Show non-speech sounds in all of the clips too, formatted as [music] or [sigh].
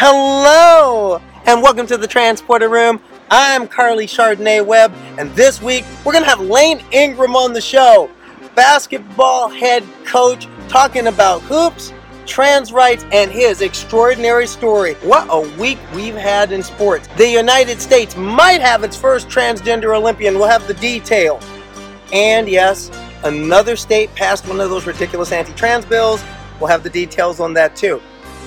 Hello, and welcome to the Transporter Room. I'm Carly Chardonnay Webb, and this week we're going to have Lane Ingram on the show, basketball head coach, talking about hoops, trans rights, and his extraordinary story. What a week we've had in sports. The United States might have its first transgender Olympian. We'll have the details. And yes, another state passed one of those ridiculous anti trans bills. We'll have the details on that too.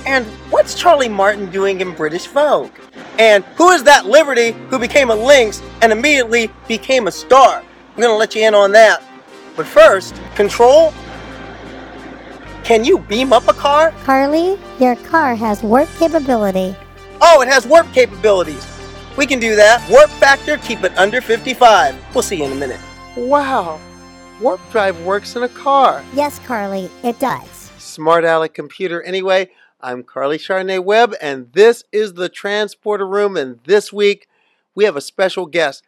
And what's Charlie Martin doing in British Vogue? And who is that Liberty who became a Lynx and immediately became a star? We're going to let you in on that. But first, Control, can you beam up a car? Carly, your car has warp capability. Oh, it has warp capabilities. We can do that. Warp factor, keep it under 55. We'll see you in a minute. Wow. Warp drive works in a car. Yes, Carly, it does. Smart Aleck computer. Anyway, I'm Carly Chardonnay Webb, and this is the Transporter Room. And this week, we have a special guest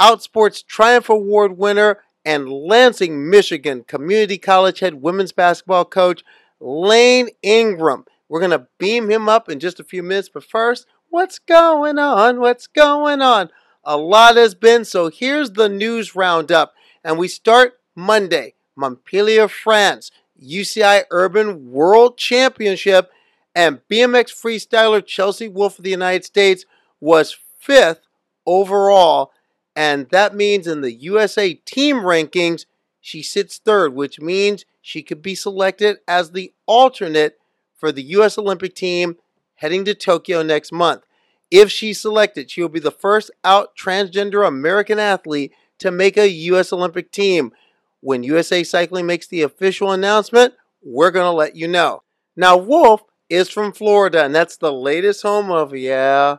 Outsports Triumph Award winner and Lansing, Michigan Community College head women's basketball coach, Lane Ingram. We're going to beam him up in just a few minutes, but first, what's going on? What's going on? A lot has been, so here's the news roundup. And we start Monday, Montpellier, France, UCI Urban World Championship and BMX freestyler Chelsea Wolfe of the United States was fifth overall. And that means in the USA team rankings, she sits third, which means she could be selected as the alternate for the U.S. Olympic team heading to Tokyo next month. If she's selected, she will be the first out transgender American athlete to make a U.S. Olympic team. When USA Cycling makes the official announcement, we're going to let you know. Now, Wolfe is from Florida, and that's the latest home of, yeah,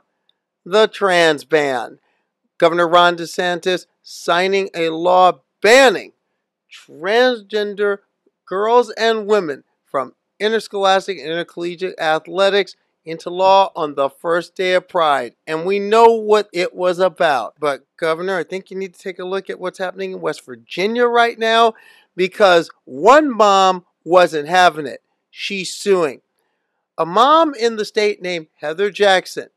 the trans ban. Governor Ron DeSantis signing a law banning transgender girls and women from interscholastic and intercollegiate athletics into law on the first day of Pride. And we know what it was about. But, Governor, I think you need to take a look at what's happening in West Virginia right now because one mom wasn't having it. She's suing a mom in the state named Heather Jackson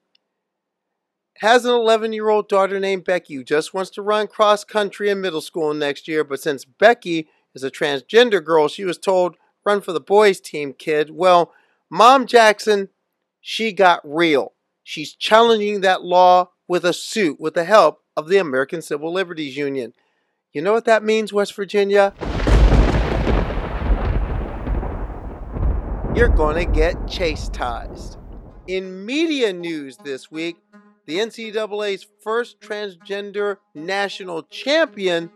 has an 11 year old daughter named Becky who just wants to run cross country in middle school next year. But since Becky is a transgender girl, she was told, run for the boys' team, kid. Well, Mom Jackson, she got real. She's challenging that law with a suit with the help of the American Civil Liberties Union. You know what that means, West Virginia? You're going to get chastised. In media news this week, the NCAA's first transgender national champion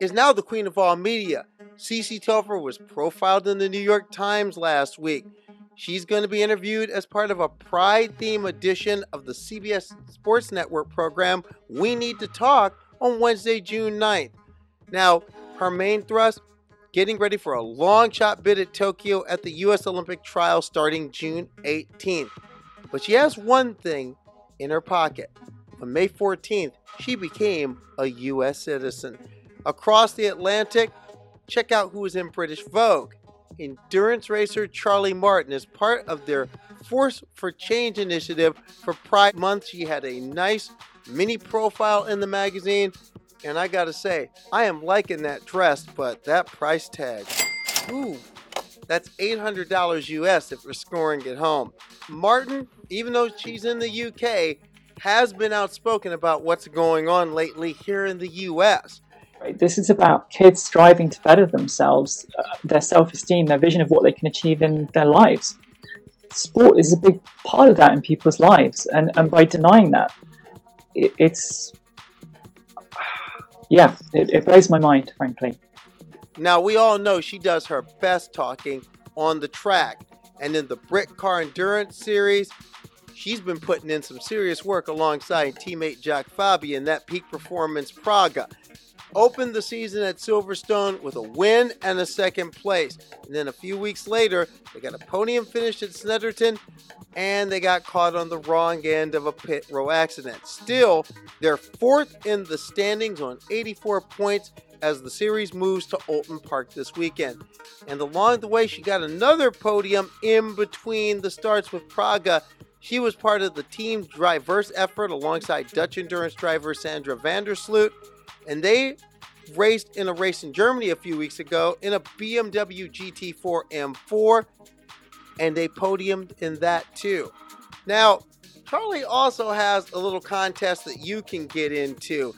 is now the queen of all media. Cece Telfer was profiled in the New York Times last week. She's going to be interviewed as part of a Pride theme edition of the CBS Sports Network program We Need to Talk on Wednesday, June 9th. Now, her main thrust getting ready for a long shot bid at Tokyo at the U.S. Olympic trial starting June 18th. But she has one thing in her pocket. On May 14th, she became a U.S. citizen. Across the Atlantic, check out who is in British Vogue. Endurance racer Charlie Martin is part of their Force for Change initiative for Pride Month. She had a nice mini profile in the magazine and I gotta say, I am liking that dress, but that price tag, ooh, that's $800 US if we're scoring at home. Martin, even though she's in the UK, has been outspoken about what's going on lately here in the US. This is about kids striving to better themselves, uh, their self esteem, their vision of what they can achieve in their lives. Sport is a big part of that in people's lives, and, and by denying that, it, it's yeah, it, it blows my mind, frankly. Now, we all know she does her best talking on the track. And in the Britcar Endurance Series, she's been putting in some serious work alongside teammate Jack Fabi in that peak performance Praga opened the season at Silverstone with a win and a second place. And then a few weeks later, they got a podium finish at Snetterton and they got caught on the wrong end of a pit row accident. Still, they're fourth in the standings on 84 points as the series moves to Oulton Park this weekend. And along the way, she got another podium in between the starts with Praga. She was part of the team Driverse effort alongside Dutch endurance driver Sandra Vandersloot, and they raced in a race in Germany a few weeks ago in a BMW GT4 M4, and they podiumed in that too. Now, Charlie also has a little contest that you can get into.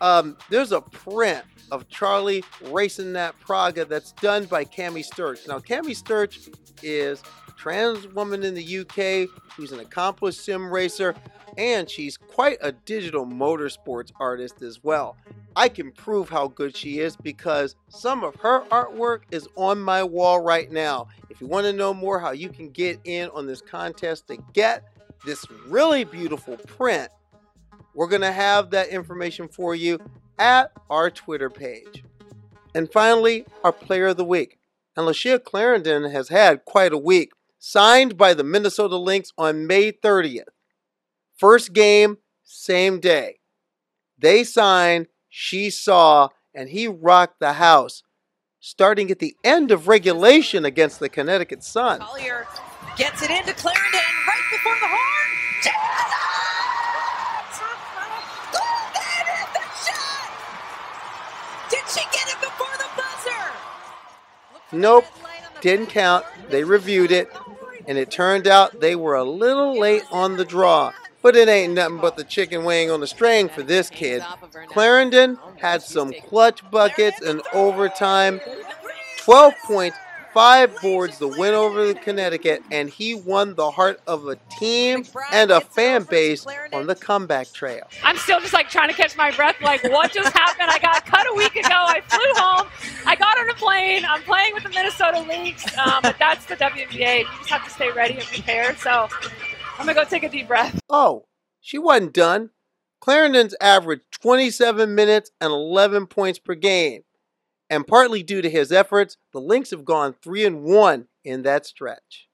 Um, there's a print of Charlie racing that Praga that's done by Cami Sturch. Now, Cami Sturch is a trans woman in the UK who's an accomplished sim racer, and she's quite a digital motorsports artist as well. I can prove how good she is because some of her artwork is on my wall right now. If you want to know more how you can get in on this contest to get this really beautiful print, we're going to have that information for you at our Twitter page. And finally, our player of the week. And Layshia Clarendon has had quite a week, signed by the Minnesota Lynx on May 30th. First game, same day. They signed, she saw, and he rocked the house, starting at the end of regulation against the Connecticut Sun. Collier gets it into Clarendon right before the horn. Did she get it before the buzzer? Nope, didn't count. They reviewed it, and it turned out they were a little late on the draw. But it ain't nothing but the chicken wing on the string for this kid. Clarendon had some clutch buckets in overtime. 12 points, five boards, the win over Connecticut, and he won the heart of a team and a fan base on the comeback trail. I'm still just like trying to catch my breath. Like, what just happened? I got cut a week ago. I flew home. I got on a plane. I'm playing with the Minnesota Lynx, um, but that's the WNBA. You just have to stay ready and prepared. So I'm gonna go take a deep breath. Oh, she wasn't done. Clarendon's averaged 27 minutes and 11 points per game. And partly due to his efforts, the Lynx have gone 3 and 1 in that stretch.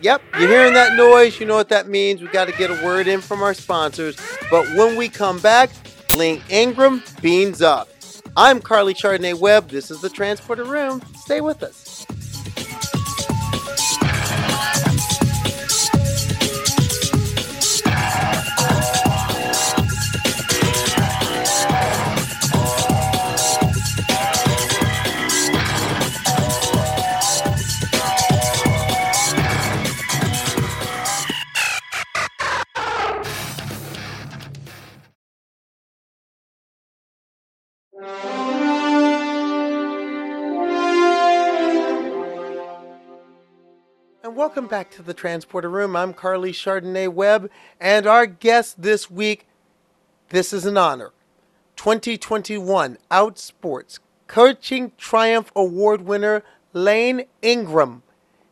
Yep, you're hearing that noise. You know what that means. We got to get a word in from our sponsors. But when we come back, Lane Ingram beans up. I'm Carly Chardonnay Webb. This is the Transporter Room. Stay with us. Welcome back to the Transporter Room. I'm Carly Chardonnay Webb, and our guest this week, this is an honor. 2021 Outsports Coaching Triumph Award winner Lane Ingram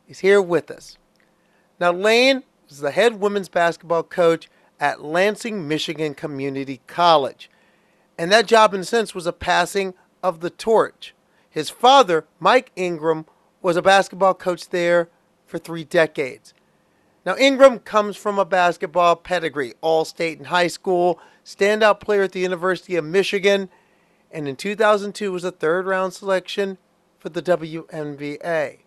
is here with us. Now, Lane is the head women's basketball coach at Lansing, Michigan Community College. And that job, in a sense, was a passing of the torch. His father, Mike Ingram, was a basketball coach there for three decades. Now, Ingram comes from a basketball pedigree, all state in high school, standout player at the University of Michigan, and in 2002 was a third round selection for the WNBA.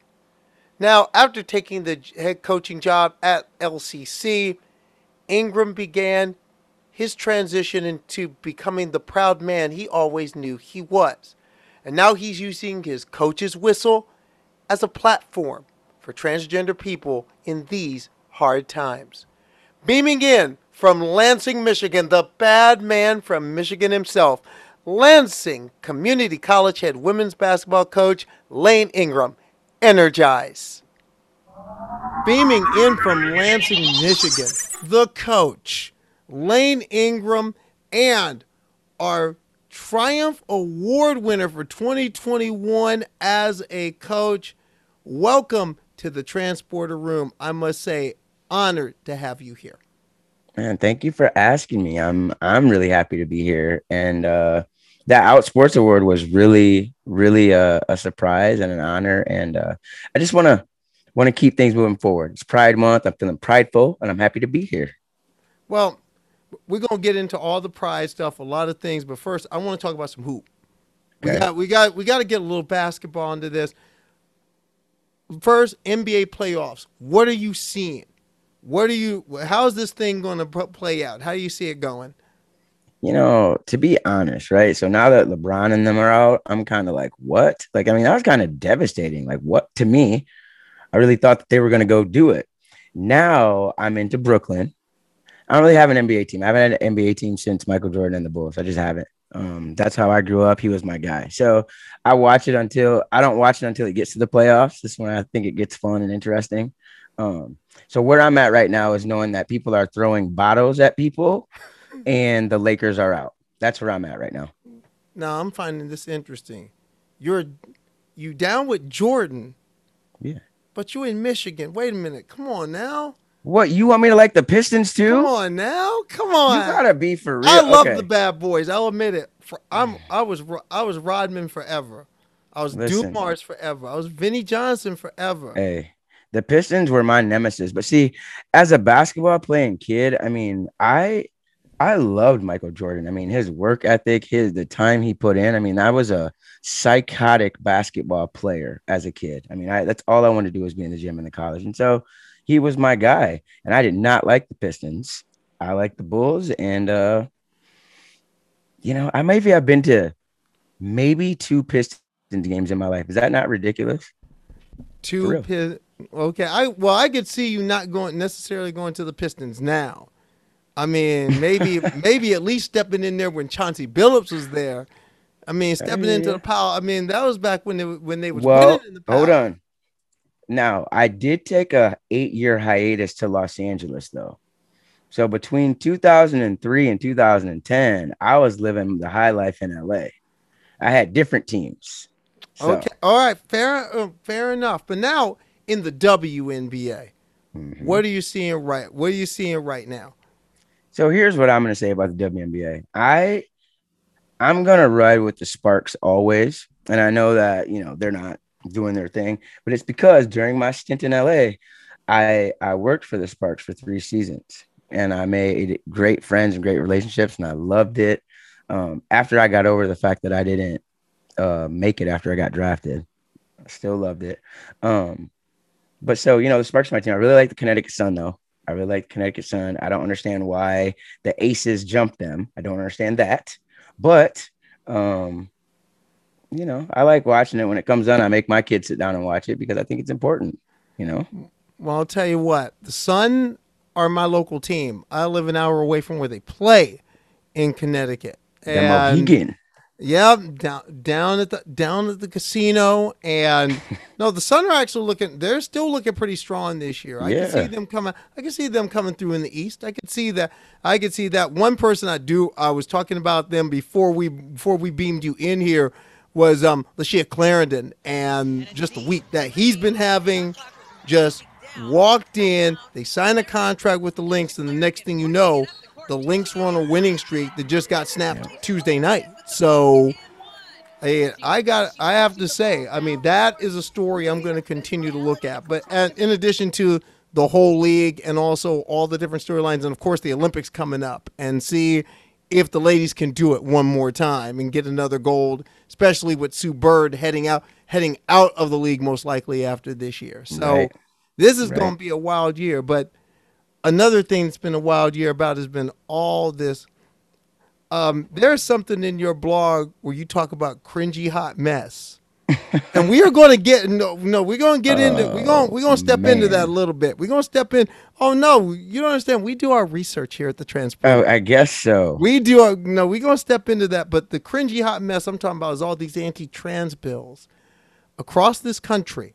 Now, after taking the head coaching job at LCC, Ingram began his transition into becoming the proud man he always knew he was. And now he's using his coach's whistle as a platform for transgender people in these hard times. Beaming in from Lansing, Michigan, the bad man from Michigan himself, Lansing Community College head women's basketball coach Lane Ingram. Energize. Beaming in from Lansing, Michigan, the coach, Lane Ingram, and our Triumph Award winner for 2021 as a coach. Welcome to the transporter room. I must say, honored to have you here. Man, thank you for asking me. I'm I'm really happy to be here. And uh that Outsports Award was really, really a, a surprise and an honor. And uh I just wanna want to keep things moving forward. It's Pride Month. I'm feeling prideful and I'm happy to be here. Well, we're gonna get into all the pride stuff, a lot of things, but first I want to talk about some hoop. We Okay. got we got we got to get a little basketball into this. First, NBA playoffs. What are you seeing? What are you? How's this thing going to play out? How do you see it going? You know, to be honest, right? So now that LeBron and them are out, I'm kind of like, what? Like, I mean, that was kind of devastating. Like, what to me? I really thought that they were going to go do it. Now I'm into Brooklyn. I don't really have an NBA team. I haven't had an NBA team since Michael Jordan and the Bulls. I just haven't. Um, that's how I grew up. He was my guy. So I watch it until I don't watch it until it gets to the playoffs. This is when I think it gets fun and interesting. Um, so where I'm at right now is knowing that people are throwing bottles at people and the Lakers are out. That's where I'm at right now. Now I'm finding this interesting. You're you down with Jordan. Yeah. But you in Michigan. Wait a minute. Come on now. What you want me to like the Pistons too? Come on now. Come on. You gotta be for real. I love okay. the bad boys. I'll admit it. For, I'm I was I was Rodman forever. I was Listen. Dumars forever. I was Vinnie Johnson forever. Hey, the Pistons were my nemesis. But see, as a basketball playing kid, I mean, I I loved Michael Jordan. I mean, his work ethic, his the time he put in. I mean, I was a psychotic basketball player as a kid. I mean, I, that's all I wanted to do was be in the gym in the college. And so he was my guy. And I did not like the Pistons. I like the Bulls. And uh, you know, I maybe I've been to maybe two Pistons games in my life. Is that not ridiculous? Two Pistons. Okay, I well, I could see you not going necessarily going to the Pistons now. I mean, maybe [laughs] maybe at least stepping in there when Chauncey Billups was there. I mean, stepping into the power. I mean, that was back when they when they was well. hold on. Now, I did take a eight year hiatus to Los Angeles though. So between 2003 and 2010, I was living the high life in LA. I had different teams. So. Okay, all right, fair, uh, fair enough. But now in the WNBA. Mm-hmm. What are you seeing right? What are you seeing right now? So here's what I'm going to say about the WNBA. I I'm going to ride with the Sparks always, and I know that you know they're not doing their thing, but it's because during my stint in LA, I I worked for the Sparks for three seasons, and I made great friends and great relationships, and I loved it. Um, after I got over the fact that I didn't uh, make it after I got drafted, I still loved it. Um, but so you know, the Sparks my team. I really like the Connecticut Sun though. I really like Connecticut Sun. I don't understand why the Aces jumped them. I don't understand that. But um, you know, I like watching it when it comes on. I make my kids sit down and watch it because I think it's important. You know. Well, I'll tell you what. The Sun are my local team. I live an hour away from where they play in Connecticut. Mohegan. Yeah, down down at the down at the casino, and [laughs] no, the Sun are actually looking. They're still looking pretty strong this year. I yeah. can see them coming. I can see them coming through in the East. I could see that. I could see that. One person I do. I was talking about them before we before we beamed you in here was um Layshia Clarendon, and just the week that he's been having, just walked in. They signed a contract with the Lynx, and the next thing you know, the Lynx were on a winning streak that just got snapped yeah. Tuesday night. So I got I have to say, I mean that is a story I'm going to continue to look at. But in addition to the whole league and also all the different storylines and of course the Olympics coming up and see if the ladies can do it one more time and get another gold, especially with Sue Bird heading out heading out of the league most likely after this year. So right. this is right. going to be a wild year, but another thing that's been a wild year about has been all this um, there's something in your blog where you talk about cringy hot mess. [laughs] and we are going to get no, no we're going to get into we're going we're going to step man. into that a little bit. We're going to step in. Oh no, you don't understand. We do our research here at the transport. Oh, I guess so. We do our, no, we're going to step into that, but the cringy hot mess I'm talking about is all these anti-trans bills across this country.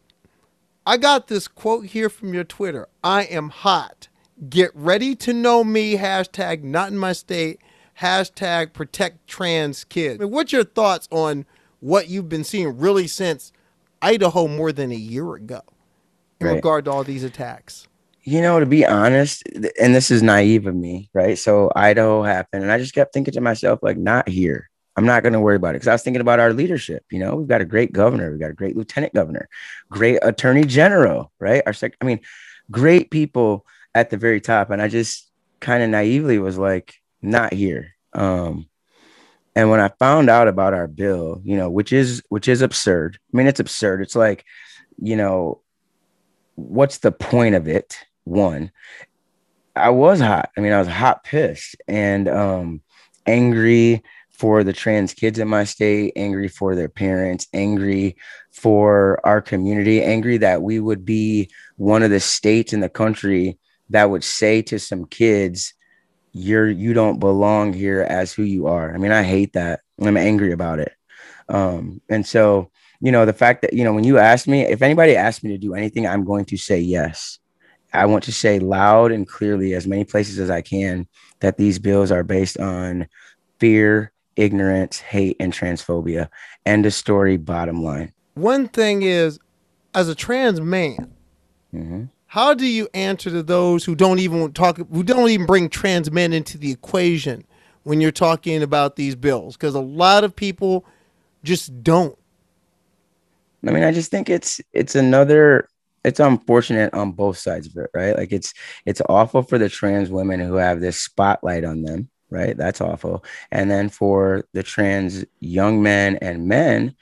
I got this quote here from your Twitter. I am hot. Get ready to know me hashtag not in my state hashtag protect trans kids. I mean, what's your thoughts on what you've been seeing really since Idaho more than a year ago in right. regard to all these attacks? You know, to be honest, and this is naive of me, right? So Idaho happened, and I just kept thinking to myself, like, not here. I'm not going to worry about it because I was thinking about our leadership. You know, we've got a great governor, we've got a great lieutenant governor, great attorney general, right? Our sec- I mean, great people at the very top. And I just kind of naively was like, not here. Um, and when I found out about our bill, you know, which is which is absurd. I mean, it's absurd. It's like, you know, what's the point of it? One. I was hot. I mean, I was hot pissed and um, angry for the trans kids in my state, angry for their parents, angry for our community, angry that we would be one of the states in the country that would say to some kids, you're you don't belong here as who you are. I mean, I hate that. I'm angry about it. Um, and so, you know, the fact that, you know, when you ask me, if anybody asks me to do anything, I'm going to say yes. I want to say loud and clearly, as many places as I can, that these bills are based on fear, ignorance, hate, and transphobia. End of story, bottom line. One thing is, as a trans man, hmm how do you answer to those who don't even talk, who don't even bring trans men into the equation when you're talking about these bills? Because a lot of people just don't. I mean, I just think it's it's another it's unfortunate on both sides of it, right? Like it's it's awful for the trans women who have this spotlight on them, right? That's awful. And then for the trans young men and men,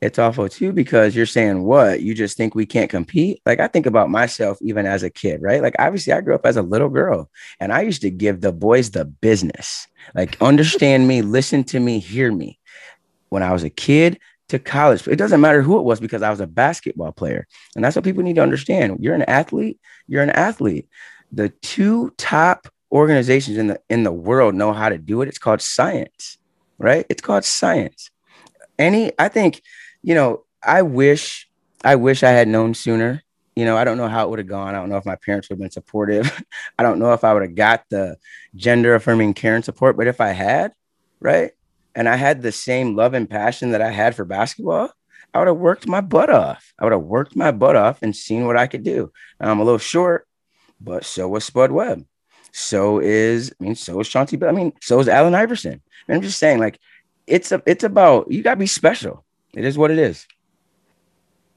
it's awful too because you're saying what? You just think we can't compete? Like i think about myself even as a kid right? Like obviously i grew up as a little girl and i used to give the boys the business. Like understand me listen to me hear me. When i was a kid to college it doesn't matter who it was because i was a basketball player and that's what people need to understand. You're an athlete you're an athlete. The two top organizations in the in the world know how to do it. It's called science right? It's called science. Any i think you know, I wish, I wish I had known sooner. You know, I don't know how it would have gone. I don't know if my parents would have been supportive. [laughs] I don't know if I would have got the gender affirming care and support. But if I had, right, and I had the same love and passion that I had for basketball, I would have worked my butt off. I would have worked my butt off and seen what I could do. I'm a little short, but so was Spud Webb. So is, I mean, so is Chauncey. But I mean, so is Allen Iverson. And I'm just saying, like, it's a, it's about you gotta be special. It is what it is.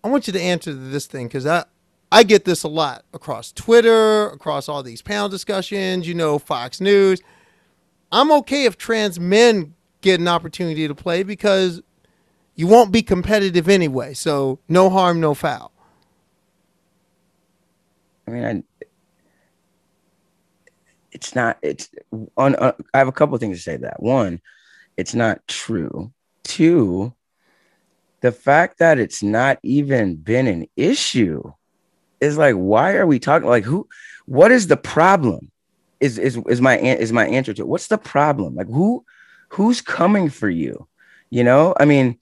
I want you to answer this thing because I, I get this a lot across Twitter, across all these panel discussions, you know, Fox News. I'm okay if trans men get an opportunity to play because you won't be competitive anyway. So no harm, no foul. I mean, I, it's not. It's on. Uh, I have a couple of things to say to that. One, it's not true. Two, the fact that it's not even been an issue is like, why are we talking? Like, who? What is the problem? Is is is my is my answer to it. what's the problem? Like, who who's coming for you? You know, I mean,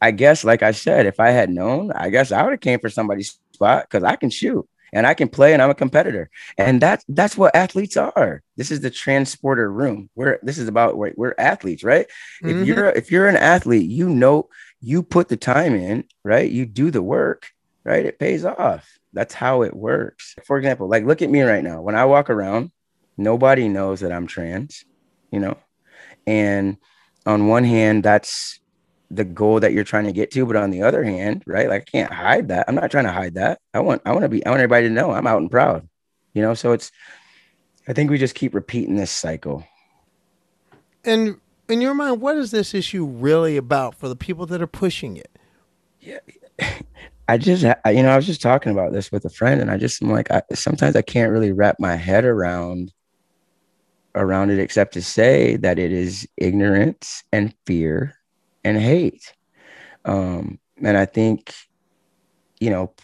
I guess, like I said, if I had known, I guess I would have came for somebody's spot because I can shoot and I can play and I'm a competitor. And that's that's what athletes are. This is the transporter room. We're this is about we're, we're athletes, right? Mhm. If you're if you're an athlete, you know you put the time in, right? You do the work, right? It pays off. That's how it works. For example, like look at me right now. When I walk around, nobody knows that I'm trans, you know? And on one hand, that's the goal that you're trying to get to, but on the other hand, right? Like I can't hide that. I'm not trying to hide that. I want I want to be I want everybody to know I'm out and proud. You know, so it's I think we just keep repeating this cycle. And in your mind, what is this issue really about for the people that are pushing it? Yeah, I just, I- you know, I was just talking about this with a friend, and I just, am like, I, sometimes I can't really wrap my head around around it, except to say that it is ignorance and fear and hate. Um, and I think, you know,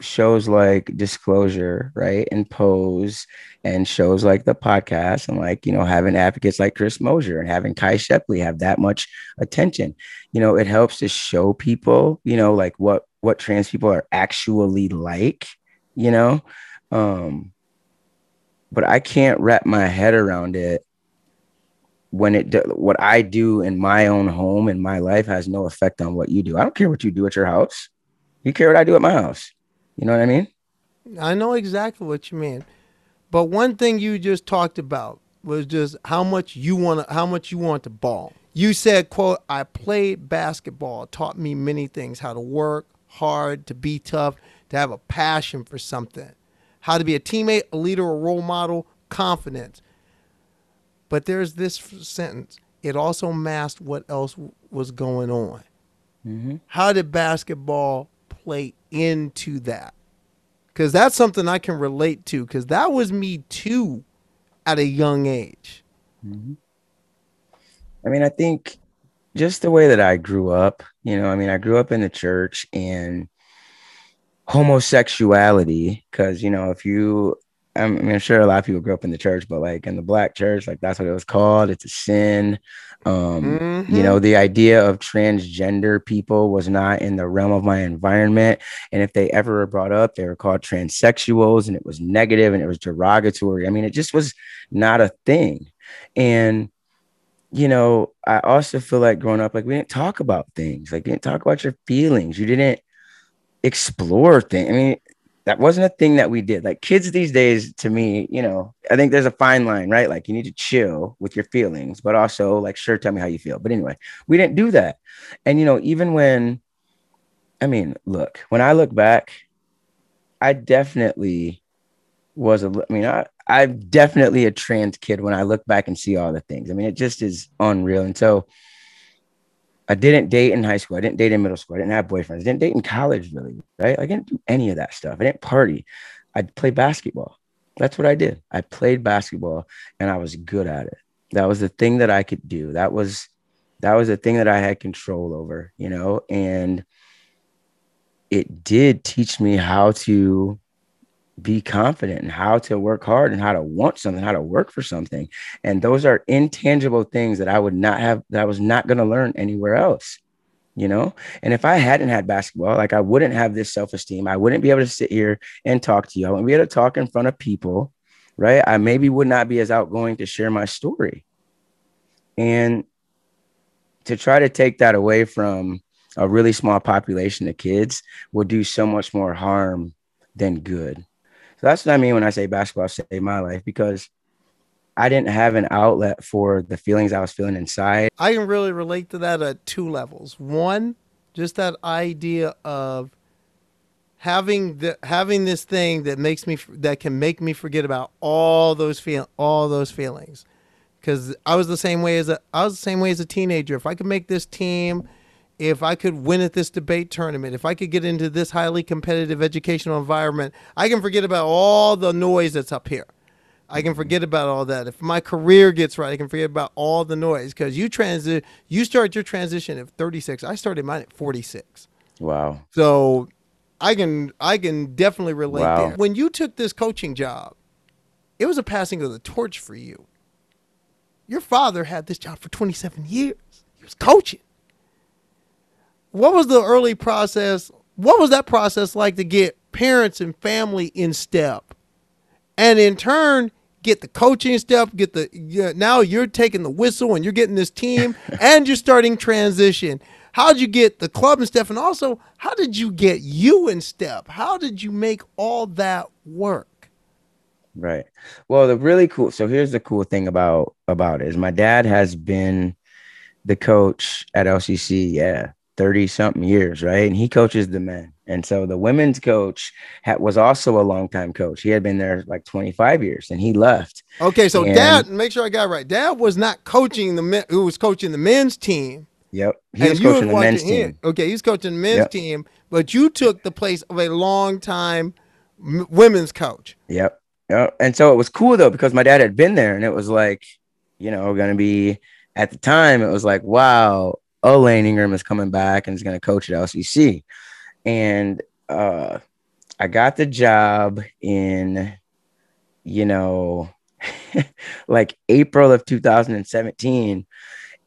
shows like Disclosure, right, and Pose, and shows like the podcast, and like you know, having advocates like Chris Mosier and having Kai Shappley have that much attention, you know, it helps to show people, you know, like what what trans people are actually like, you know. Um, but I can't wrap my head around it when it what I do in my own home in my life has no effect on what you do. I don't care what you do at your house. You care what I do at my house. You know what I mean? I know exactly what you mean. But one thing you just talked about was just how much you want to how much you want to ball. You said, quote, I played basketball, taught me many things, how to work hard, to be tough, to have a passion for something, how to be a teammate, a leader, a role model, confidence. But there's this sentence. It also masked what else was going on. Mm-hmm. How did basketball play into that? because that's something I can relate to. Because that was me too, at a young age. Mm-hmm. I mean, I think just the way that I grew up, you know, I mean, I grew up in the church and homosexuality, because, you know, if you, I I'm sure a lot of people grew up in the church, but like in the black church, like that's what it was called. It's a sin. Um, Mm-hmm. you know, the idea of transgender people was not in the realm of my environment. And if they ever were brought up, they were called transsexuals and it was negative and it was derogatory. I mean, it just was not a thing. And you know, I also feel like growing up, like we didn't talk about things, like you didn't talk about your feelings. You didn't explore things. I mean, that wasn't a thing that we did. Like kids these days, to me, you know, I think there's a fine line, right? Like you need to chill with your feelings, but also like, sure, tell me how you feel. But anyway, we didn't do that. And you know, even when, I mean, look, when I look back, I definitely was a. I mean, I I'm definitely a trans kid when I look back and see all the things. I mean, it just is unreal. And so I didn't date in high school. I didn't date in middle school. I didn't have boyfriends. I didn't date in college, really. Right. I didn't do any of that stuff. I didn't party. I played basketball. That's what I did. I played basketball and I was good at it. That was the thing that I could do. That was that was the thing that I had control over, you know, and it did teach me how to be confident and how to work hard and how to want something, how to work for something. And those are intangible things that I would not have, that I was not going to learn anywhere else, you know? And if I hadn't had basketball, like I wouldn't have this self esteem. I wouldn't be able to sit here and talk to you. I wouldn't be able to talk in front of people, right? I maybe would not be as outgoing to share my story. And to try to take that away from a really small population of kids will do so much more harm than good. So that's what I mean when I say basketball saved my life because I didn't have an outlet for the feelings I was feeling inside. I can really relate to that at two levels. One, just that idea of having the having this thing that makes me that can make me forget about all those feel all those feelings. Because I was the same way as a I was the same way as a teenager. If I could make this team, if I could win at this debate tournament, if I could get into this highly competitive educational environment, I can forget about all the noise that's up here. I can forget about all that. If my career gets right, I can forget about all the noise because you transit, you start your transition at 36. I started mine at 46. Wow. So I can I can definitely relate Wow. there. When you took this coaching job, it was a passing of the torch for you. Your father had this job for 27 years. He was coaching. What was the early process? What was that process like to get parents and family in step? And in turn, get the coaching step, get the yeah, now you're taking the whistle and you're getting this team [laughs] and you're starting transition. How did you get the club and step? And also, how did you get you in step? How did you make all that work? Right. Well, the really cool. So here's the cool thing about about it is my dad has been the coach at LCC. Yeah, thirty something years, right? And he coaches the men. And so the women's coach had, was also a longtime coach. He had been there like 25 years, and he left. Okay, so And- dad, make sure I got it right. Dad was not coaching the men, who was coaching the men's team. Yep. He and was coaching the men's him. team. Okay, he's coaching the men's Yep. team, but you took the place of a long time m- women's coach. Yep. Yep. And so it was cool though because my dad had been there, and it was like, you know, going to be at the time. It was like, wow, Elaine Ingram is coming back and is going to coach at LCC, and uh, I got the job in, you know, [laughs] like April of 2017.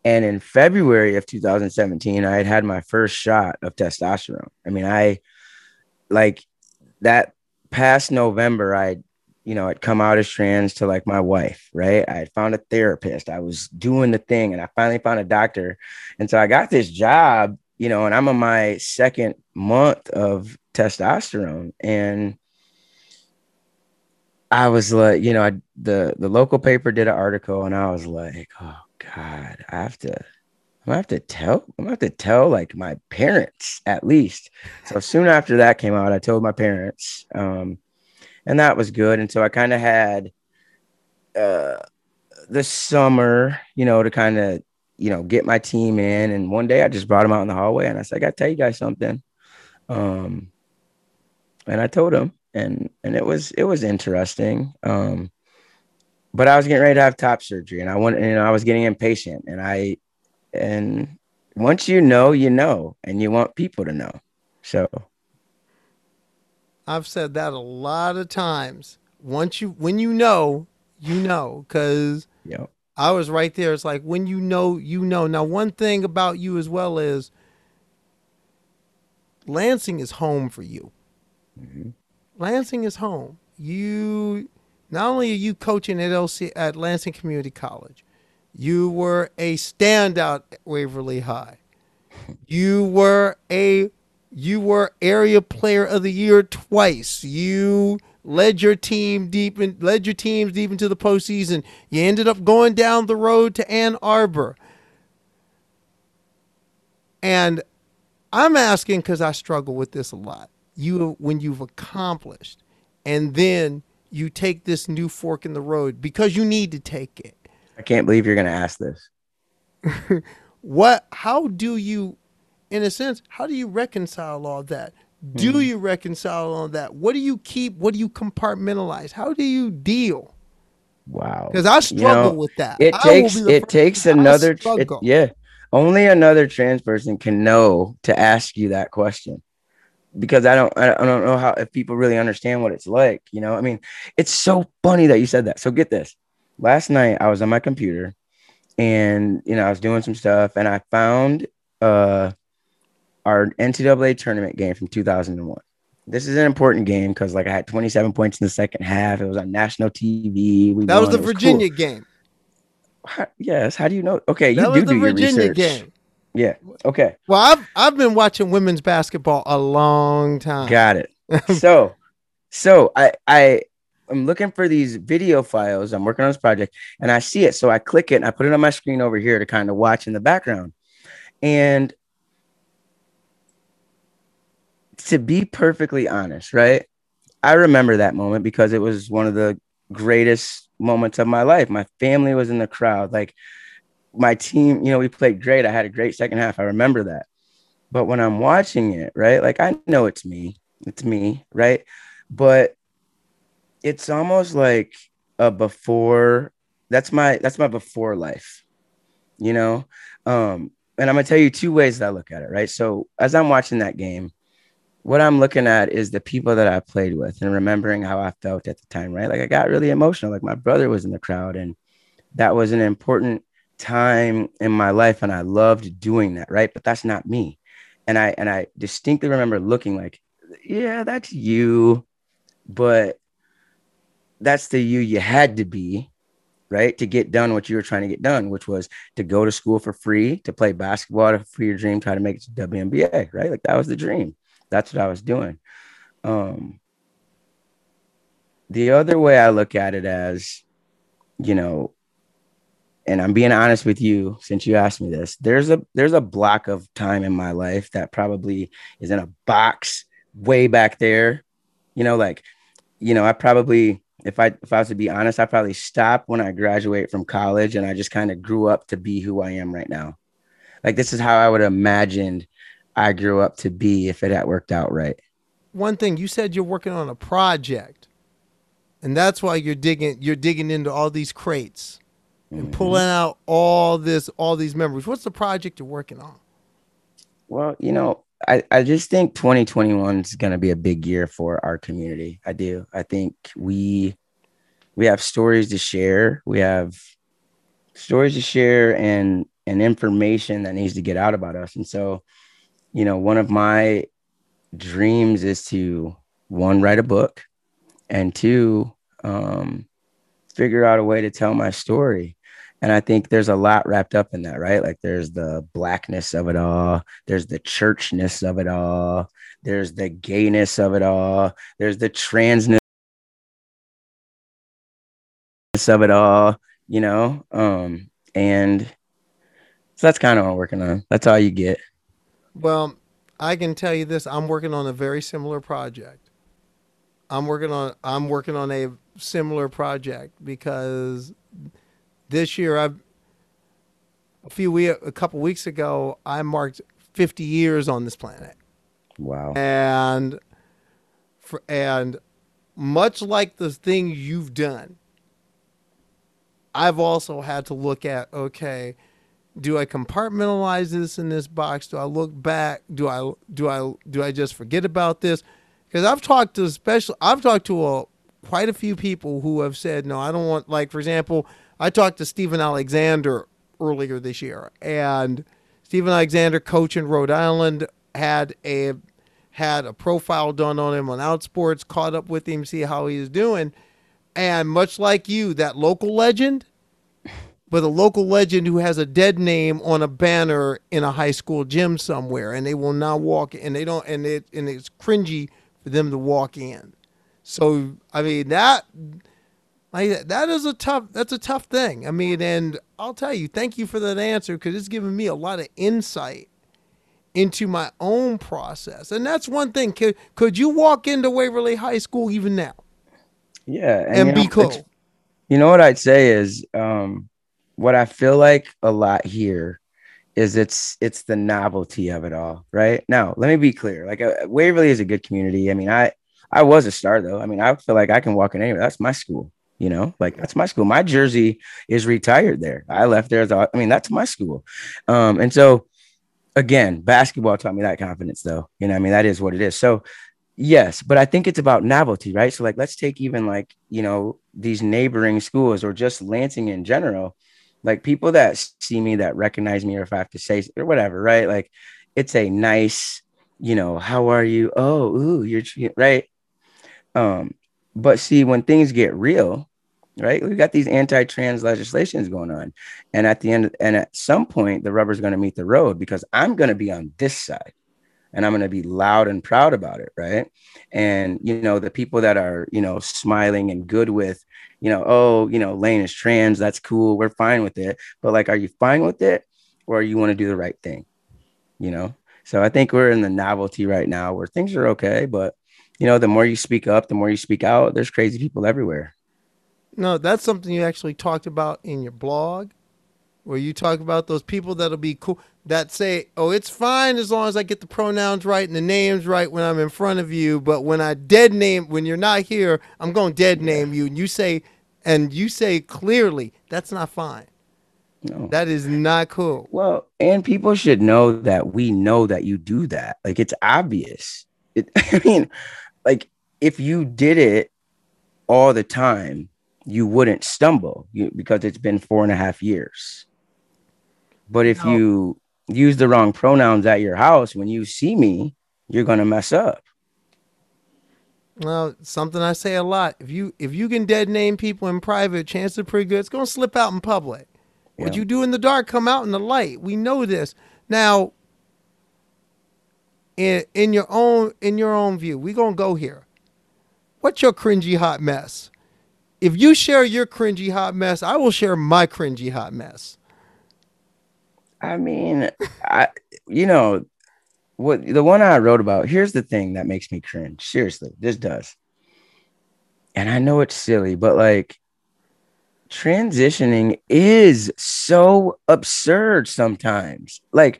And in February of 2017, I had had my first shot of testosterone. I mean, I like that past November, I, you know, I'd come out as trans to like my wife, right? I had found a therapist. I was doing the thing and I finally found a doctor. And so I got this job, you know, and I'm on my second month of testosterone. And I was like, you know, I, the the local paper did an article, and I was like, oh God, I have to, I'm gonna have to tell, I'm gonna have to tell like my parents at least. So soon after that came out, I told my parents, um, and that was good. And so I kind of had uh, the summer, you know, to kind of, you know, get my team in. And one day I just brought them out in the hallway, and I said, I gotta tell you guys something. Um, and I told them, and and it was it was interesting. Um, but I was getting ready to have top surgery, and I you know, I was getting impatient, and I, and once you know, you know, and you want people to know. So I've said that a lot of times. Once you, when you know, you know, because know, I was right there. It's like when you know, you know. Now, one thing about you as well is Lansing is home for you. Mhm. Lansing is home. You not only are you coaching at LC at Lansing Community College, you were a standout at Waverly High. [laughs] You were a you were area player of the year twice. You led your team deep in led your teams deep into the postseason. You ended up going down the road to Ann Arbor. And I'm asking because I struggle with this a lot. You when you've accomplished and then you take this new fork in the road because you need to take it. I can't believe you're gonna ask this. [laughs] What how do you in a sense, how do you reconcile all that? Do you reconcile all that? What do you keep? What do you compartmentalize? How do you deal? Wow. Because I You struggle know, with that. it I takes it takes to say I another it, yeah only another trans person can know to ask you that question because i don't i don't know how if people really understand what it's like you know i mean it's so funny that you said that so get this last night i was on my computer and you know i was doing some stuff and i found uh our ncaa tournament game from 2001 this is an important game because like i had 27 points in the second half it was on national tv we That was won. the It cool. Virginia game. How- yes. How do you know? Okay, you That do was the do your Virginia research. game. Yeah. Okay. Well, I've I've been watching women's basketball a long time. Got it. [laughs] so, so I I am looking for these video files. I'm working on this project, and I see it. So I click it and I put it on my screen over here to kind of watch in the background. And to be perfectly honest, right? I remember that moment because it was one of the greatest moments of my life. My family was in the crowd. Like my team, you know, we played great. I had a great second half. I remember that. But when I'm watching it, right? Like I know it's me. It's me, right? But it's almost like a before that's my that's my before life. You know? Um and I'm going to tell you two ways that I look at it, right? So as I'm watching that game, what I'm looking at is the people that I played with and remembering how I felt at the time, right? Like I got really emotional. Like my brother was in the crowd, and that was an important time in my life, and I loved doing that, right? But that's not me. And I and I distinctly remember looking like, yeah, that's you, but that's the you you had to be, right? To get done what you were trying to get done, which was to go to school for free, to play basketball for your dream, try to make it to WNBA, right? Like that was the dream that's what I was doing. Um, the other way I look at it as, you know, and I'm being honest with you since you asked me this, there's a there's a block of time in my life that probably is in a box way back there. You know, like, you know, I probably if I if I was to be honest, I probably stopped when I graduate from college and I just kind of grew up to be who I am right now. Like this is how I would have imagined I grew up to be if it had worked out right. One thing you said you're working on a project, and that's why you're digging you're digging into all these crates and Mhm. pulling out all this all these memories. What's the project you're working on? Well, you know, I, I just think 2021 is going to be a big year for our community. I do. I think we we have stories to share. We have stories to share and and information that needs to get out about us. And so, you know, one of my dreams is to one write a book and two um figure out a way to tell my story. And I think there's a lot wrapped up in that, right? Like there's the blackness of it all, there's the churchness of it all, there's the gayness of it all, there's the transness of it all, you know? Um, and so that's kind of what I'm working on. That's all you get. Well, I can tell you this: I'm working on a very similar project. I'm working on I'm working on a similar project because this year I've a few we a couple weeks ago I marked 50 years on this planet. Wow. and for, and much like the thing you've done, I've also had to look at okay, do I compartmentalize this in this box? Do I look back? Do I do I do I just forget about this? Because I've talked to special, I've talked to a, quite a few people who have said no. I don't want like for example, I talked to Stephen Alexander earlier this year, and Stephen Alexander, coach in Rhode Island, had a had a profile done on him on Outsports, caught up with him, see how he's doing. And much like you, that local legend, but a local legend who has a dead name on a banner in a high school gym somewhere, and they will not walk, and they don't, and it and it's cringy for them to walk in. So I mean that, like that is a tough. That's a tough thing. I mean, and I'll tell you, thank you for that answer because it's given me a lot of insight into my own process. And that's one thing. Could could you walk into Waverly High School even now? Yeah, And, you be know, cool. You know what I'd say is um what I feel like a lot here is it's it's the novelty of it all, right? Now, let me be clear. Like uh, Waverly is a good community. I mean, I I was a star though. I mean, I feel like I can walk in anywhere. That's my school, you know? Like that's my school. My jersey is retired there. I left there as a, I mean, that's my school. Um and so again, basketball taught me that confidence though. You know, I mean, that is what it is. So Yes, but I think it's about novelty, right? So like let's take even like, you know, these neighboring schools or just Lansing in general. Like people that see me that recognize me or if I have to say or whatever, right? Like it's a nice, you know, how are you? Oh, ooh, you're right. Um, but see, when things get real, right? We got these anti-trans legislations going on. And at the end, and at some point, the rubber's going to meet the road because I'm going to be on this side and I'm going to be loud and proud about it, right? And you know, the people that are, you know, smiling and good with, you know, oh, you know, Lane is trans, that's cool, we're fine with it. But like, are you fine with it, or you want to do the right thing? You know. So I think we're in the novelty right now where things are okay, but you know, the more you speak up, the more you speak out. There's crazy people everywhere. No, that's something you actually talked about in your blog, where you talk about those people that'll be cool that say, "Oh, it's fine as long as I get the pronouns right and the names right when I'm in front of you, but when I dead name when you're not here, I'm going to dead name you." And you say and you say clearly, that's not fine. No. That is not cool. Well, and people should know that we know that you do that. Like it's obvious. It, [laughs] I mean, like if you did it all the time, you wouldn't stumble you, because it's been four and a half years. But if No. you use the wrong pronouns at your house when you see me, you're gonna mess up. Well, something I say a lot. If you if you can dead name people in private, chances are pretty good. It's gonna slip out in public. What you do in the dark come out in the light. We know this. Now, in in your own in your own view, we gonna go here. What's your cringy hot mess? If you share your cringy hot mess, I will share my cringy hot mess. I mean, I you know what the one I wrote about. Here's the thing that makes me cringe. Seriously, this does. And I know it's silly, but like transitioning is so absurd sometimes. Like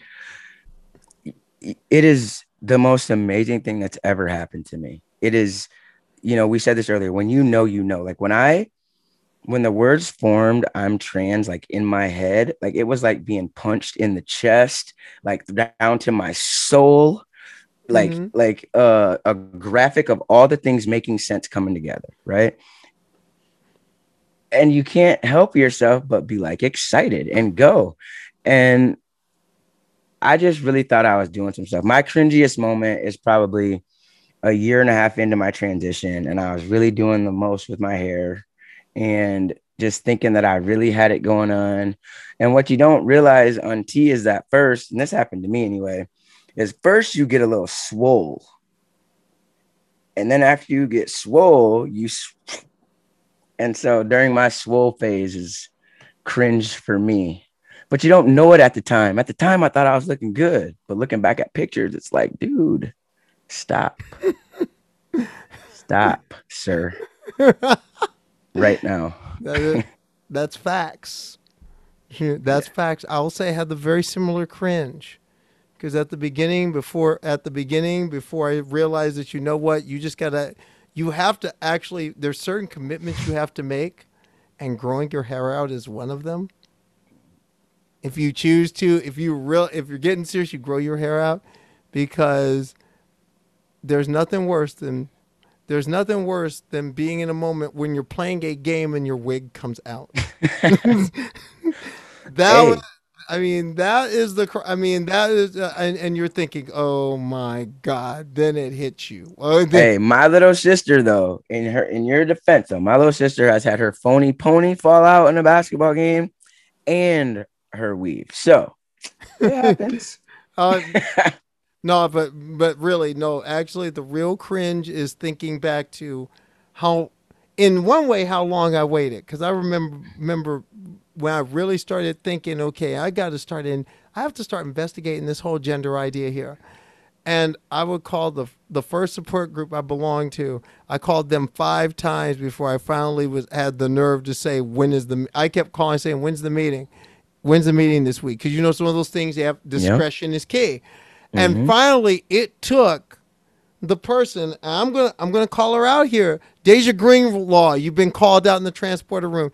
it is the most amazing thing that's ever happened to me. It is, you know, we said this earlier. When you know, you know. Like when I when the words formed i'm trans like in my head like it was like being punched in the chest like down to my soul like Mhm. like uh, a graphic of all the things making sense coming together right? And you can't help yourself but be like excited and go. And i just really thought i was doing some stuff. My cringiest moment is probably a year and a half into my transition and i was really doing the most with my hair and just thinking that I really had it going on. And what you don't realize on T is that first, and this happened to me anyway, is first you get a little swole. And then after you get swole, you s- and so during my swole phase is cringe for me. But you don't know it at the time. At the time, I thought I was looking good, but looking back at pictures, it's like, dude, stop, [laughs] stop, sir, [laughs] right now. [laughs] That is- that's facts. Yeah, That's facts. I will say I had the very similar cringe. Because at the beginning, before at the beginning, before I realized that you know what, you just gotta you have to actually there's certain commitments you have to make and growing your hair out is one of them if you choose to if you real if you're getting serious you grow your hair out because there's nothing worse than there's nothing worse than being in a moment when you're playing a game and your wig comes out [laughs] that Hey. was, I mean that is the I mean that is uh, and, and you're thinking oh my god then it hits you [laughs] oh, then, Hey, my little sister though, in her in your defense though, my little sister has had her phony pony fall out in a basketball game and her weave. So it [laughs] happens. uh, No, but but really, no. Actually, the real cringe is thinking back to how, in one way, how long I waited. Because I remember remember when I really started thinking, okay, I got to start in. I have to start investigating this whole gender idea here. And I would call the the first support group I belonged to. I called them five times before I finally was had the nerve to say when is the. I kept calling saying when's the meeting, when's the meeting this week? Because you know some of those things you have discretion is key. And mm-hmm. finally, it took the person. I'm gonna I'm gonna call her out here, Deja Greenlaw. You've been called out in the transporter room.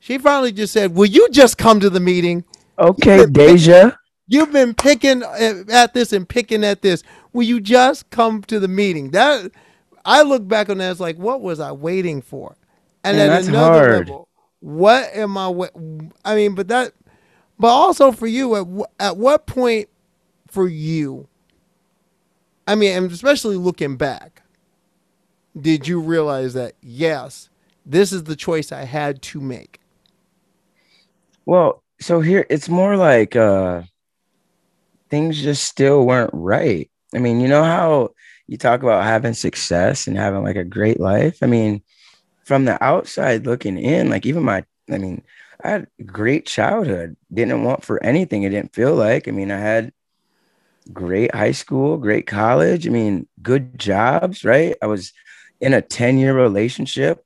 She finally just said, "Will you just come to the meeting? Okay, Deja. You've been picking uh, at this and picking at this. Will you just come to the meeting?" That I look back on that as like, what was I waiting for? And Man, at another hard. level, what am I? I mean, but that, but also for you, at at what point for you? I mean, especially looking back, did you realize that yes, this is the choice I had to make? Well, so here it's more like uh things just still weren't right. I mean, you know how you talk about having success and having like a great life? I mean, from the outside looking in, like even my I mean, I had a great childhood. Didn't want for anything. It didn't feel like. I mean, I had great high school, great college. I mean, good jobs, right? I was in a 10-year relationship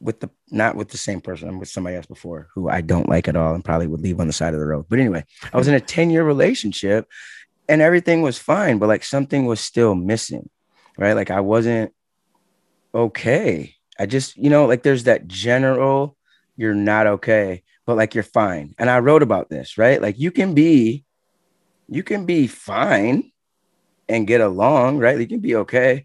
with the not with the same person. I'm with somebody else before who I don't like at all and probably would leave on the side of the road. But anyway, I was in a 10 year relationship and everything was fine, but like something was still missing, right? Like I wasn't okay. I just, you know, like there's that general, you're not okay, but like you're fine. And I wrote about this, right? Like you can be, you can be fine and get along, right? You can be okay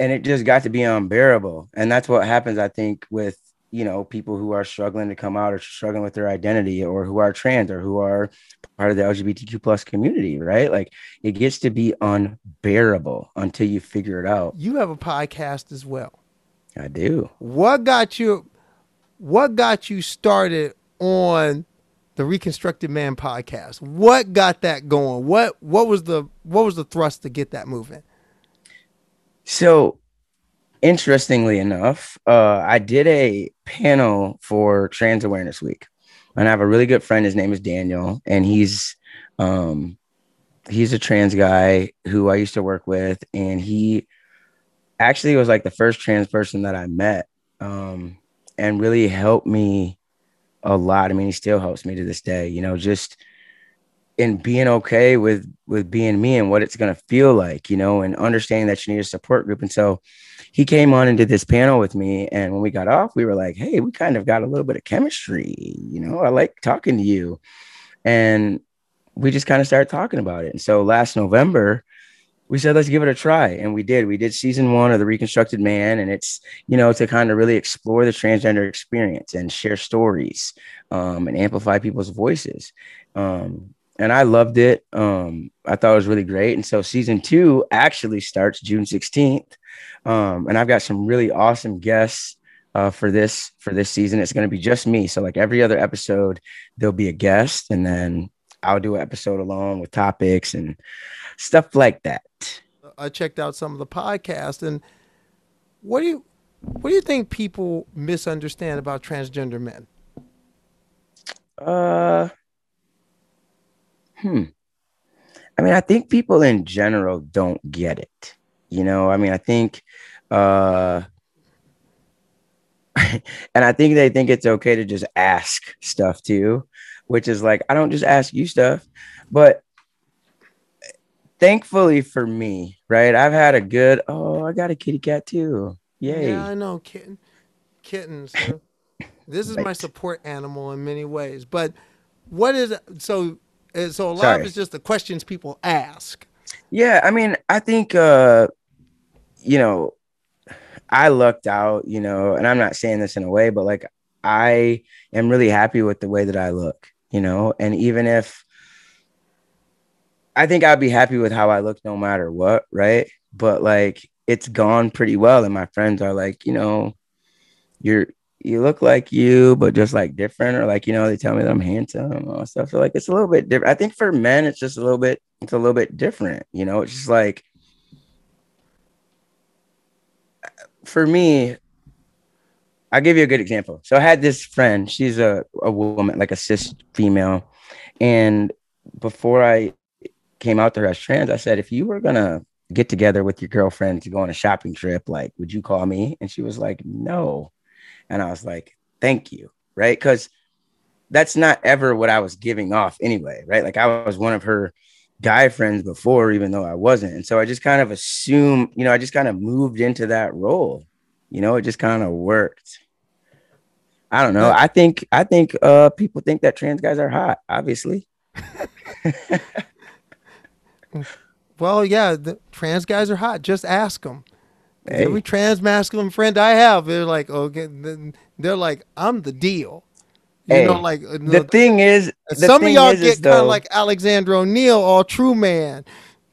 and it just got to be unbearable and that's what happens i think with you know people who are struggling to come out or struggling with their identity or who are trans or who are part of the lgbtq plus community right like it gets to be unbearable until you figure it out You have a podcast as well. i do What got you? What got you started on the Reconstructed Man podcast? What got that going? What what was the what was the thrust to get that moving? So, interestingly enough, uh, I did a panel for Trans Awareness Week, and I have a really good friend. His name is Daniel, and he's um, he's a trans guy who I used to work with, and he actually was like the first trans person that I met, um, and really helped me a lot. I mean, he still helps me to this day. You know, just in being okay with with being me and what it's going to feel like you know and understanding that you need a support group and so he came on and did this panel with me and when we got off we were like hey we kind of got a little bit of chemistry you know i like talking to you and we just kind of started talking about it and so last november we said let's give it a try and we did we did season one of the reconstructed man and it's you know to kind of really explore the transgender experience and share stories um, and amplify people's voices um, and I loved it. Um, I thought it was really great. And so season two actually starts June 16th. Um, and I've got some really awesome guests uh, for this for this season. It's going to be just me. So like every other episode, there'll be a guest, and then I'll do an episode along with topics and stuff like that. I checked out some of the podcasts, and what do you what do you think people misunderstand about transgender men? Uh, hmm. I mean, I think people in general don't get it. You know, I mean, I think, uh, [laughs] and I think they think it's okay to just ask stuff too, which is like, I don't just ask you stuff, but thankfully for me, right? I've had a good. Oh, I got a kitty cat too. Yay! Yeah, I know, kitten, kittens. [laughs] this is my support animal in many ways. But what is so? uh, So a lot of it's just the questions people ask. Yeah, I mean, I think uh you know, I lucked out, you know, and I'm not saying this in a way, but like I am really happy with the way that I look, you know, and even if I think I'd be happy with how I look no matter what, right? But like it's gone pretty well and my friends are like, you know, you're you look like you, but just like different, or like you know, they tell me that I'm handsome and all stuff. So like it's a little bit different. I think for men, it's just a little bit, it's a little bit different. You know, it's just like for me, I'll give you a good example. So I had this friend, she's a, a woman, like a cis female. And before I came out to her as trans, I said, if you were gonna get together with your girlfriend to go on a shopping trip, like, would you call me? And she was like, no. And I was like, thank you. Right. Cause that's not ever what I was giving off anyway. Right. Like I was one of her guy friends before, even though I wasn't. And so I just kind of assumed, you know, I just kind of moved into that role. You know, it just kind of worked. I don't know. I think I think uh people think that trans guys are hot, obviously. [laughs] Well, yeah, the trans guys are hot. Just ask them. Hey. Every trans masculine friend I have, they're like, okay, then they're like, I'm the deal. You Hey, know, like uh, The thing is, the some of y'all is get kind of like Alexander O'Neill, all true man.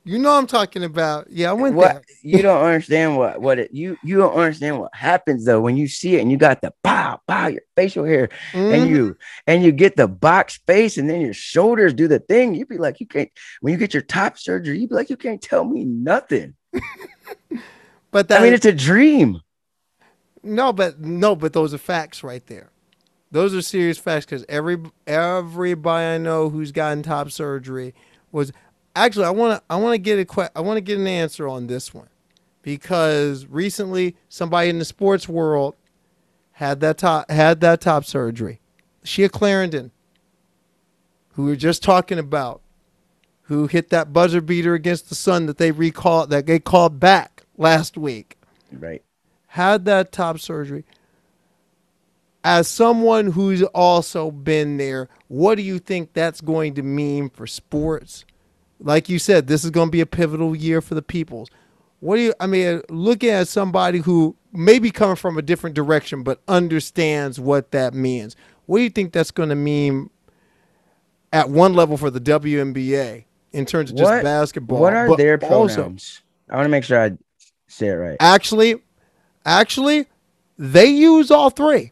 You know what I'm talking about? Yeah, I went what there. you don't understand what what it you you don't understand what happens though when you see it and you got the pow pow your facial hair Mhm. and you and you get the box face and then your shoulders do the thing You'd be like you can't when you get your top surgery You'd be like you can't tell me nothing [laughs] but that I mean it's a dream no, but no, but those are facts right there. Those are serious facts because every everybody I know who's gotten top surgery was actually I want to I want to get a que- I want to get an answer on this one because recently somebody in the sports world had that top had that top surgery. Layshia Clarendon, who we were just talking about, who hit that buzzer beater against the Sun that they recalled that they called back last week right had that top surgery. As someone who's also been there, what do you think that's going to mean for sports? Like you said, this is going to be a pivotal year for the peoples. What do you, I mean, looking at somebody who may be coming from a different direction but understands what that means, what do you think that's going to mean at one level for the WNBA in terms of just What- basketball? what are their also- pronouns I want to make sure I say it right Actually, actually, they use all three.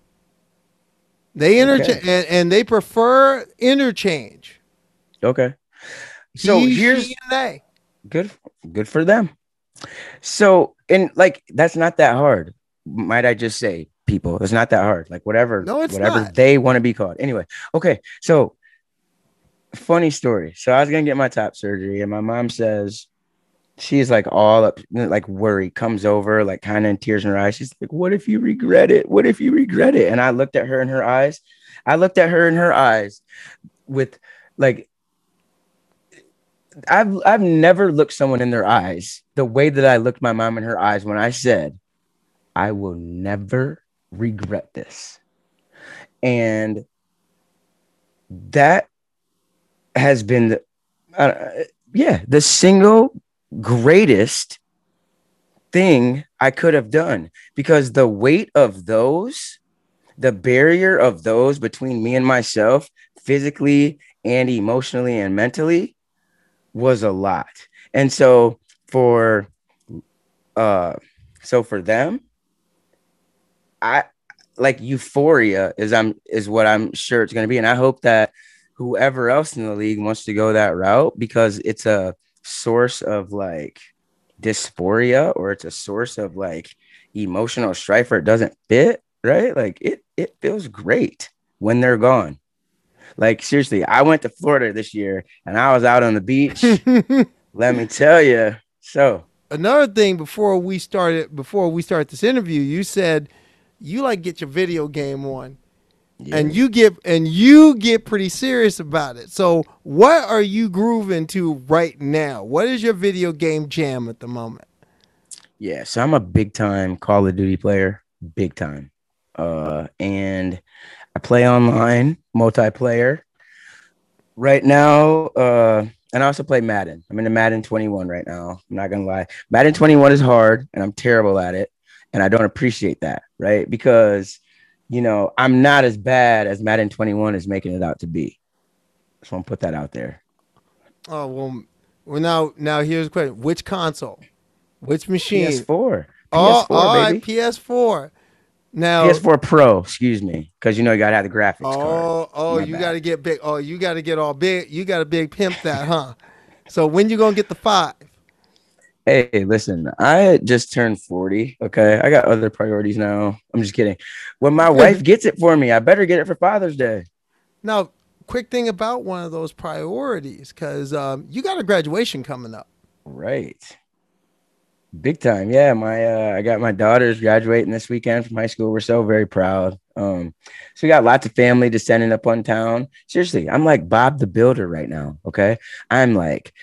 They interchange Okay. and, and they prefer interchange. okay so He, here's and they. good good for them. So and like that's not that hard might i just say people. It's not that hard. Like whatever No, it's whatever not. they want to be called. Anyway okay so funny story. So i was gonna get my top surgery and my mom says she's like all up like worry comes over like kind of in tears in her eyes. She's like what if you regret it? What if you regret it? And i looked at her in her eyes. I looked at her in her eyes with like I've I've never looked someone in their eyes the way that I looked my mom in her eyes when I said, "I will never regret this," and that has been, the, uh, yeah, the single greatest thing I could have done because the weight of those, the barrier of those between me and myself, physically and emotionally and mentally was a lot. And so for uh so for them I like euphoria is I'm is what I'm sure it's going to be and I hope that whoever else in the league wants to go that route because it's a source of like dysphoria or it's a source of like emotional strife or it doesn't fit, right? Like it it feels great when they're gone. Like seriously, I went to Florida this year and I was out on the beach. [laughs] Let me tell you. So Another thing before we started before we start this interview, you said you like get your video game on. Yeah. and you get and you get pretty serious about it. So, what are you grooving to right now? What is your video game jam at the moment? Yeah, so I'm a big time Call of Duty player, big time. Uh, and I play online, multiplayer. Right now, uh, and I also play Madden. I'm into Madden 21 right now. I'm not gonna lie. Madden 21 is hard, and I'm terrible at it, and I don't appreciate that, right? Because you know I'm not as bad as Madden 21 is making it out to be. So I'm gonna put that out there. Oh well, well now now here's the question: Which console? Which machine? PS4. Oh, PS4, all right, baby. PS4. Now, PS4 Pro, excuse me, because you know you gotta have the graphics card. oh, oh, My you bad. got to get big. Oh, you got to get all big. You got to big pimp that, huh? so when you gonna get the five? Hey, listen, I just turned 40. Okay. I got other priorities now. I'm just kidding. When my wife gets it for me, I better get it for Father's Day. Now, quick thing about one of those priorities, because um, you got a graduation coming up. Right. Big time. Yeah. My uh I got my daughters graduating this weekend from high school. We're so very proud. Um, so we got lots of family descending upon town. Seriously, I'm like Bob the Builder right now. Okay. I'm like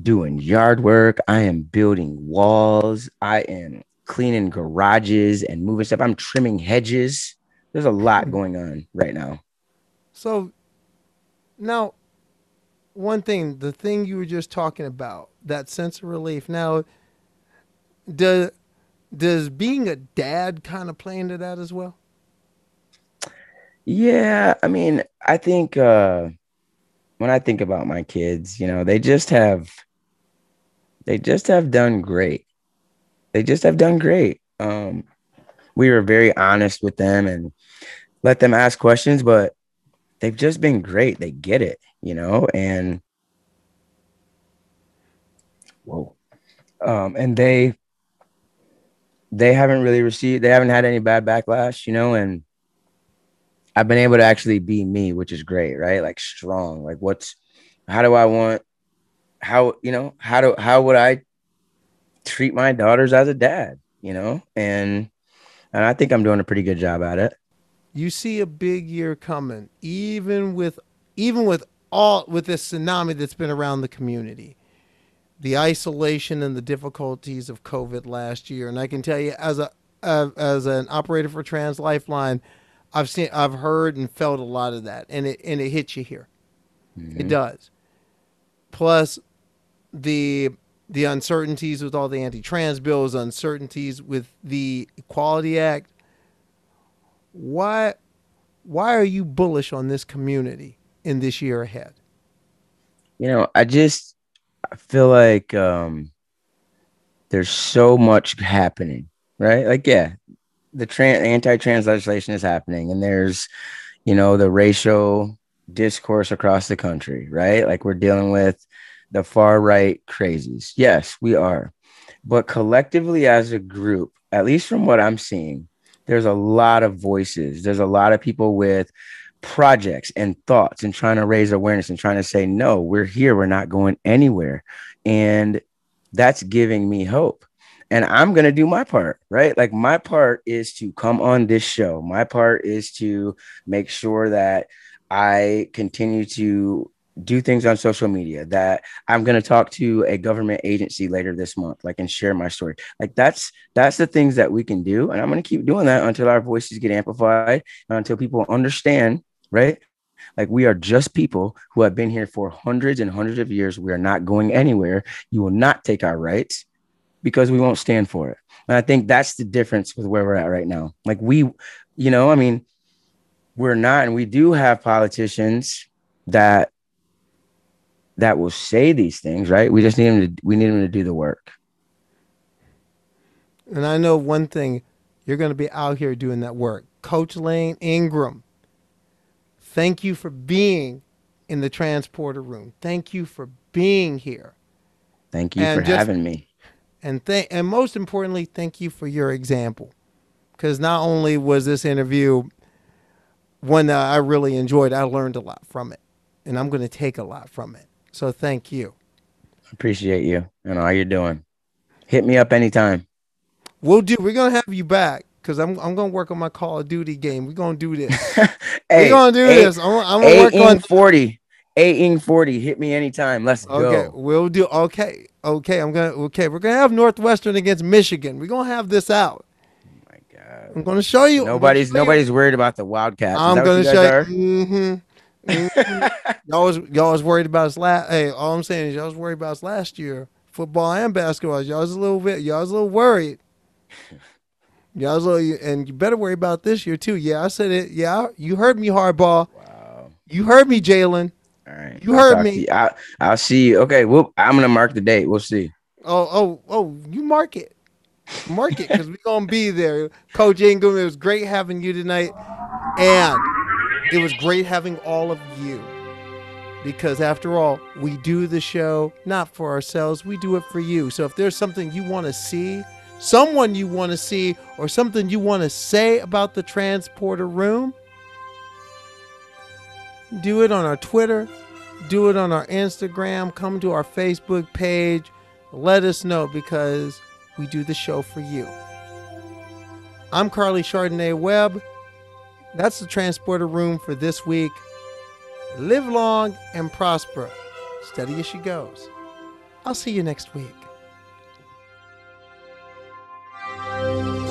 doing yard work. I am building walls. I am cleaning garages and moving stuff. I'm trimming hedges. There's a lot going on right now. So now, one thing, the thing you were just talking about, that sense of relief. Now, does does being a dad kind of play into that as well? Yeah, I mean, I think uh when I think about my kids, you know, they just have they just have done great. They just have done great. Um we were very honest with them and let them ask questions, but they've just been great. They get it, you know, and whoa. Um and they they haven't really received they haven't had any bad backlash, you know, and I've been able to actually be me, which is great, right? Like strong. Like what's how do I want how you know, how do how would I treat my daughters as a dad, you know? And and I think I'm doing a pretty good job at it. You see a big year coming, even with even with all with this tsunami that's been around the community. The isolation and the difficulties of COVID last year, and I can tell you, as a uh, as an operator for Trans Lifeline, I've seen, I've heard and felt a lot of that, and it and it hits you here. It does. Plus, the the uncertainties with all the anti-trans bills, uncertainties with the Equality Act. Why why are you bullish on this community in this year ahead? You know, I just I feel like um there's so much happening, right? Like, yeah, the trans anti-trans legislation is happening, and there's, you know, the racial discourse across the country, right? Like we're dealing with the far right crazies. Yes, we are. But collectively as a group, at least from what I'm seeing, there's a lot of voices. There's a lot of people with projects and thoughts and trying to raise awareness and trying to say, no, we're here. We're not going anywhere. And that's giving me hope. And I'm going to do my part, right? Like, my part is to come on this show. My part is to make sure that I continue to do things on social media that I'm going to talk to a government agency later this month like and share my story. Like that's that's the things that we can do and I'm going to keep doing that until our voices get amplified until people understand, right? Like we are just people who have been here for hundreds and hundreds of years. We are not going anywhere. You will not take our rights because we won't stand for it. And I think that's the difference with where we're at right now. Like we, you know, I mean, we're not, and we do have politicians that that will say these things, right? We just need them to we need them to do the work. And I know one thing, you're going to be out here doing that work. Coach Lane Ingram, thank you for being in the transporter room. Thank you for being here. Thank you And for just- having me. And th- and most importantly, thank you for your example. Cuz not only was this interview one that I really enjoyed, I learned a lot from it. And I'm going to take a lot from it. So thank you. Appreciate you and all you're doing. Hit me up anytime. We'll do. We're gonna have you back. Because I'm I'm gonna work on my Call of Duty game. We're gonna do this. [laughs] hey, We're gonna do eight- this. I'm, I'm gonna work on. 40. Eight ing 40. Hit me anytime. Let's go. Okay, go. we'll do. Okay, okay. I'm gonna. Okay, we're gonna have Northwestern against Michigan. We're gonna have this out. Oh my God. I'm gonna show you. I'm gonna Nobody's you- nobody's worried about the Wildcats. I'm gonna you show you. Mm-hmm. y'all was y'all was worried about us last. Hey, all I'm saying is y'all was worried about us last year, football and basketball. Y'all was a little bit. Y'all was a little worried. [laughs] Y'all was a little, and you better worry about this year too. Yeah, I said it. Yeah, you heard me, hardball. Wow. You heard me, Jalen. All right. You I'll heard me. you. I, I'll see you. Okay. Well, I'm gonna mark the date. We'll see. Oh, oh, oh! You mark it, mark it, because we're gonna be there. Coach Ingram, it was great having you tonight, and it was great having all of you. Because after all, we do the show not for ourselves; we do it for you. So if there's something you want to see, someone you want to see, or something you want to say about the transporter room, do it on our Twitter, do it on our Instagram, come to our Facebook page. Let us know because we do the show for you. I'm Carly Chardonnay Webb. That's the transporter room for this week. Live long and prosper. Steady as she goes. I'll see you next week. Bye.